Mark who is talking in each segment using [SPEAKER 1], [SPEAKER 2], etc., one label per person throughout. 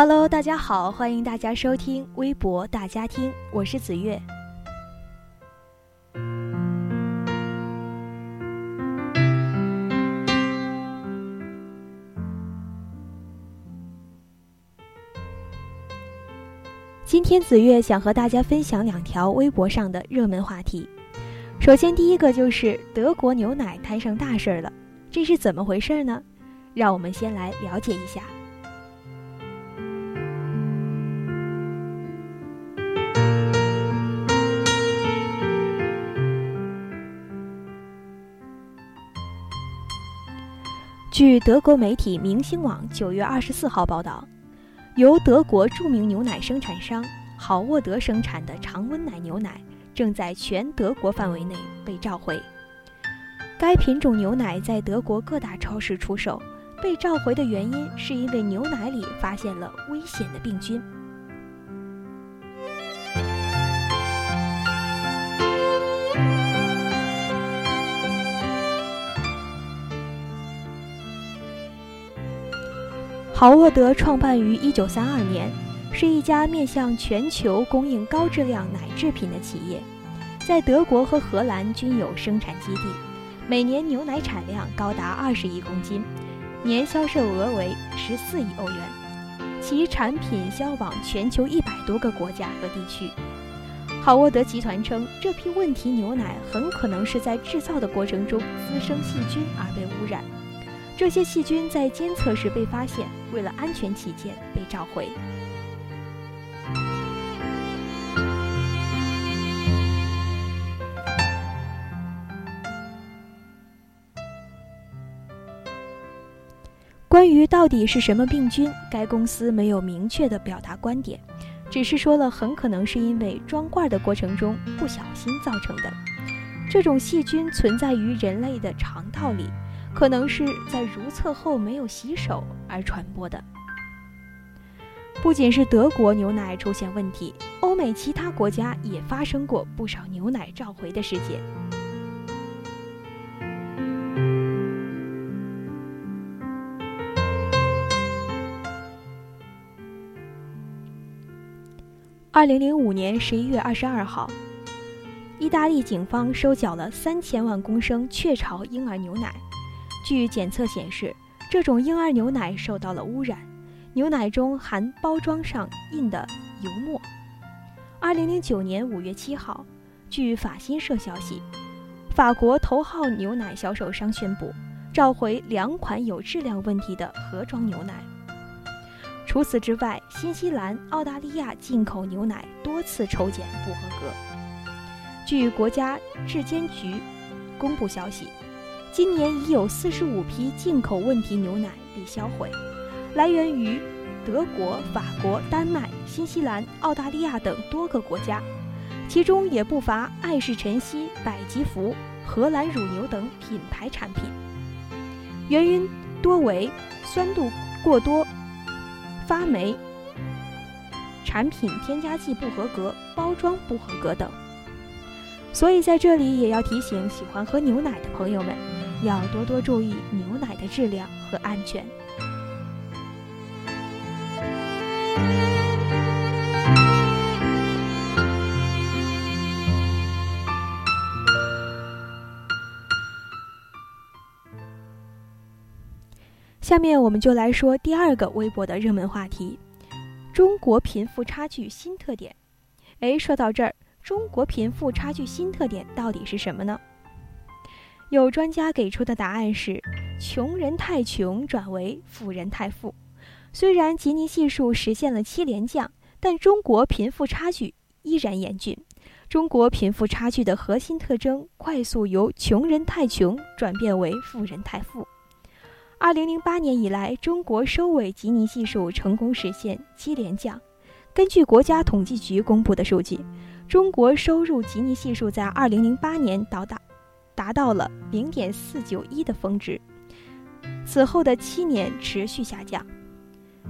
[SPEAKER 1] Hello，大家好，欢迎大家收听微博大家庭，我是子月。今天子月想和大家分享两条微博上的热门话题。首先，第一个就是德国牛奶摊上大事儿了，这是怎么回事呢？让我们先来了解一下。据德国媒体明星网九月二十四号报道，由德国著名牛奶生产商好沃德生产的常温奶牛奶正在全德国范围内被召回。该品种牛奶在德国各大超市出售，被召回的原因是因为牛奶里发现了危险的病菌。好沃德创办于1932年，是一家面向全球供应高质量奶制品的企业，在德国和荷兰均有生产基地，每年牛奶产量高达20亿公斤，年销售额为14亿欧元，其产品销往全球100多个国家和地区。好沃德集团称，这批问题牛奶很可能是在制造的过程中滋生细菌而被污染。这些细菌在监测时被发现，为了安全起见被召回。关于到底是什么病菌，该公司没有明确的表达观点，只是说了很可能是因为装罐的过程中不小心造成的。这种细菌存在于人类的肠道里。可能是在如厕后没有洗手而传播的。不仅是德国牛奶出现问题，欧美其他国家也发生过不少牛奶召回的事件。二零零五年十一月二十二号，意大利警方收缴了三千万公升雀巢婴儿牛奶。据检测显示，这种婴儿牛奶受到了污染，牛奶中含包装上印的油墨。二零零九年五月七号，据法新社消息，法国头号牛奶销售商宣布召回两款有质量问题的盒装牛奶。除此之外，新西兰、澳大利亚进口牛奶多次抽检不合格。据国家质监局公布消息。今年已有四十五批进口问题牛奶被销毁，来源于德国、法国、丹麦、新西兰、澳大利亚等多个国家，其中也不乏爱氏晨曦、百吉福、荷兰乳牛等品牌产品。原因多为酸度过多、发霉、产品添加剂不合格、包装不合格等。所以在这里也要提醒喜欢喝牛奶的朋友们。要多多注意牛奶的质量和安全。下面我们就来说第二个微博的热门话题：中国贫富差距新特点。哎，说到这儿，中国贫富差距新特点到底是什么呢？有专家给出的答案是：穷人太穷转为富人太富。虽然吉尼系数实现了七连降，但中国贫富差距依然严峻，中国贫富差距的核心特征快速由穷人太穷转变为富人太富。二零零八年以来，中国收尾吉尼系数成功实现七连降。根据国家统计局公布的数据，中国收入吉尼系数在二零零八年到达达到了零点四九一的峰值，此后的七年持续下降。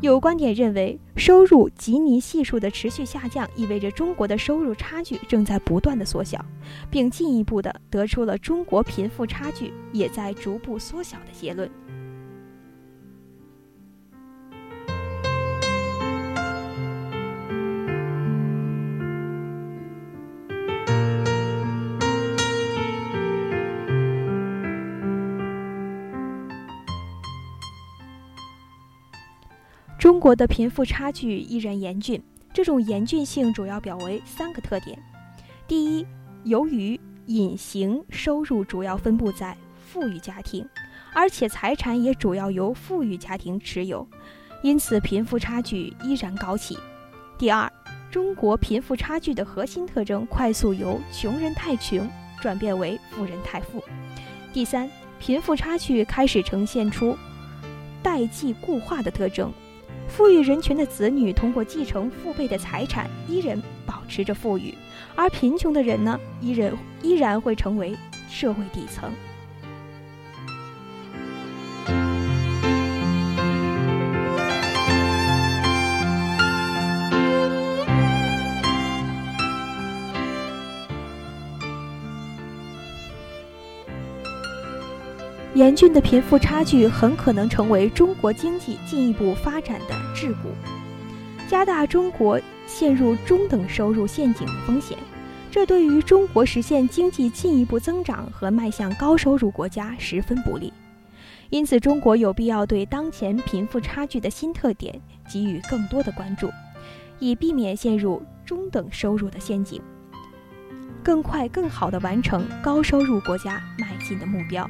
[SPEAKER 1] 有观点认为，收入吉尼系数的持续下降意味着中国的收入差距正在不断的缩小，并进一步的得出了中国贫富差距也在逐步缩小的结论。中国的贫富差距依然严峻，这种严峻性主要表为三个特点：第一，由于隐形收入主要分布在富裕家庭，而且财产也主要由富裕家庭持有，因此贫富差距依然高企；第二，中国贫富差距的核心特征快速由穷人太穷转变为富人太富；第三，贫富差距开始呈现出代际固化的特征。富裕人群的子女通过继承父辈的财产，依然保持着富裕；而贫穷的人呢，依然依然会成为社会底层。严峻的贫富差距很可能成为中国经济进一步发展的桎梏，加大中国陷入中等收入陷阱的风险。这对于中国实现经济进一步增长和迈向高收入国家十分不利。因此，中国有必要对当前贫富差距的新特点给予更多的关注，以避免陷入中等收入的陷阱，更快、更好地完成高收入国家迈进的目标。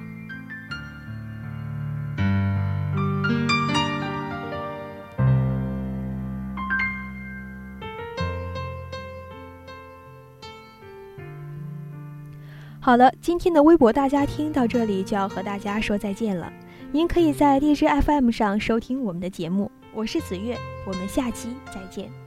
[SPEAKER 1] 好了，今天的微博大家听到这里就要和大家说再见了。您可以在荔枝 FM 上收听我们的节目，我是子月，我们下期再见。